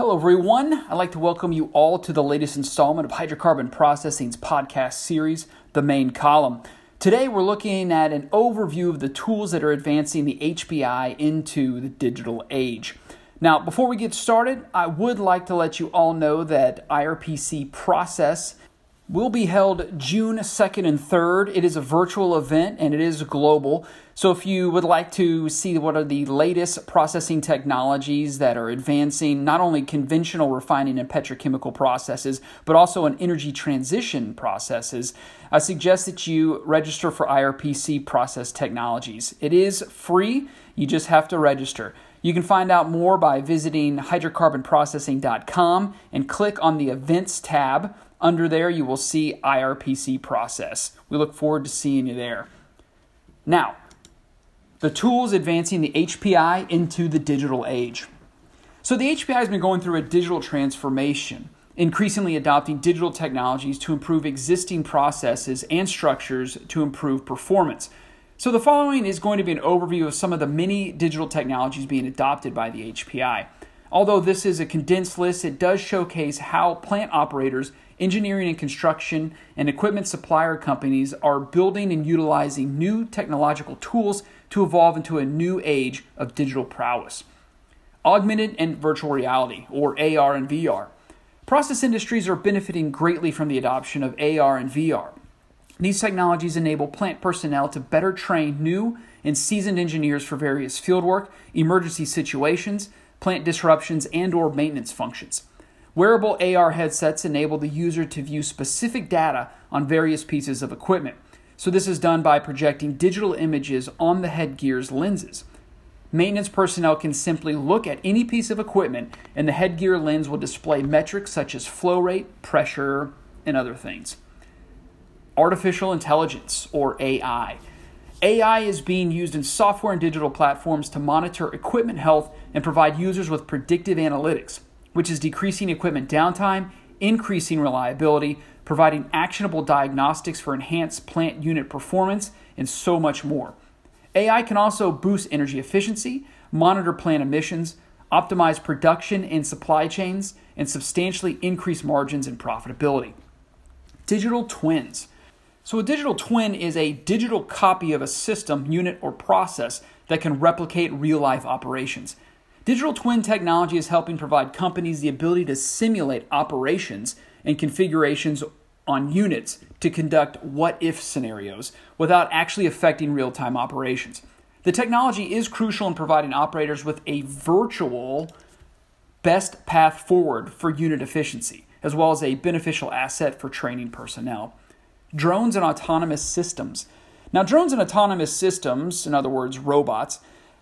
Hello, everyone. I'd like to welcome you all to the latest installment of Hydrocarbon Processing's podcast series, The Main Column. Today, we're looking at an overview of the tools that are advancing the HPI into the digital age. Now, before we get started, I would like to let you all know that IRPC Process will be held June 2nd and 3rd. It is a virtual event and it is global. So, if you would like to see what are the latest processing technologies that are advancing not only conventional refining and petrochemical processes, but also in energy transition processes, I suggest that you register for IRPC Process Technologies. It is free, you just have to register. You can find out more by visiting hydrocarbonprocessing.com and click on the Events tab. Under there, you will see IRPC process. We look forward to seeing you there. Now, the tools advancing the HPI into the digital age. So, the HPI has been going through a digital transformation, increasingly adopting digital technologies to improve existing processes and structures to improve performance. So, the following is going to be an overview of some of the many digital technologies being adopted by the HPI. Although this is a condensed list, it does showcase how plant operators engineering and construction, and equipment supplier companies are building and utilizing new technological tools to evolve into a new age of digital prowess. Augmented and virtual reality, or AR and VR. Process industries are benefiting greatly from the adoption of AR and VR. These technologies enable plant personnel to better train new and seasoned engineers for various fieldwork, emergency situations, plant disruptions, and or maintenance functions. Wearable AR headsets enable the user to view specific data on various pieces of equipment. So, this is done by projecting digital images on the headgear's lenses. Maintenance personnel can simply look at any piece of equipment, and the headgear lens will display metrics such as flow rate, pressure, and other things. Artificial intelligence, or AI. AI is being used in software and digital platforms to monitor equipment health and provide users with predictive analytics which is decreasing equipment downtime, increasing reliability, providing actionable diagnostics for enhanced plant unit performance, and so much more. AI can also boost energy efficiency, monitor plant emissions, optimize production and supply chains, and substantially increase margins and profitability. Digital twins. So, a digital twin is a digital copy of a system, unit, or process that can replicate real life operations. Digital twin technology is helping provide companies the ability to simulate operations and configurations on units to conduct what if scenarios without actually affecting real time operations. The technology is crucial in providing operators with a virtual best path forward for unit efficiency, as well as a beneficial asset for training personnel. Drones and autonomous systems. Now, drones and autonomous systems, in other words, robots,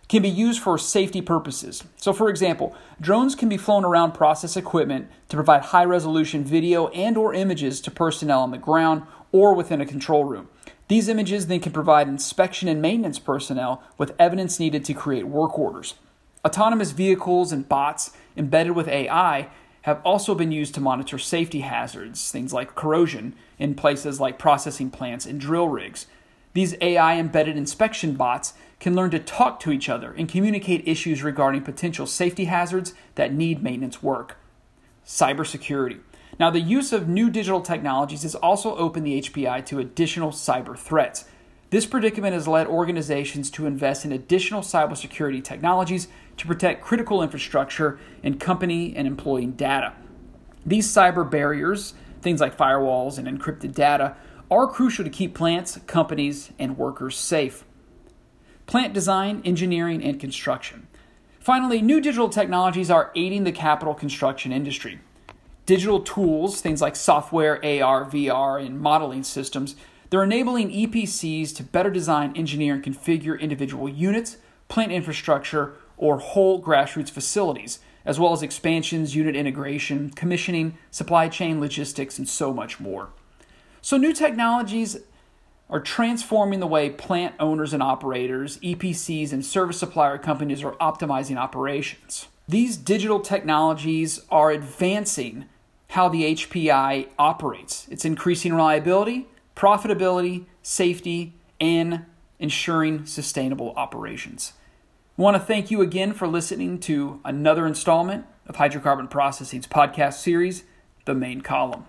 can be used for safety purposes. So for example, drones can be flown around process equipment to provide high resolution video and or images to personnel on the ground or within a control room. These images then can provide inspection and maintenance personnel with evidence needed to create work orders. Autonomous vehicles and bots embedded with AI have also been used to monitor safety hazards, things like corrosion, in places like processing plants and drill rigs. These AI embedded inspection bots can learn to talk to each other and communicate issues regarding potential safety hazards that need maintenance work. Cybersecurity. Now, the use of new digital technologies has also opened the HPI to additional cyber threats. This predicament has led organizations to invest in additional cybersecurity technologies to protect critical infrastructure and company and employee data. These cyber barriers, things like firewalls and encrypted data, are crucial to keep plants, companies, and workers safe plant design, engineering, and construction. Finally, new digital technologies are aiding the capital construction industry. Digital tools, things like software, AR, VR, and modeling systems, they're enabling EPCs to better design, engineer, and configure individual units, plant infrastructure, or whole grassroots facilities, as well as expansions, unit integration, commissioning, supply chain logistics, and so much more. So, new technologies are transforming the way plant owners and operators, EPCs, and service supplier companies are optimizing operations. These digital technologies are advancing how the HPI operates. It's increasing reliability, profitability, safety, and ensuring sustainable operations. I want to thank you again for listening to another installment of Hydrocarbon Processing's podcast series, The Main Column.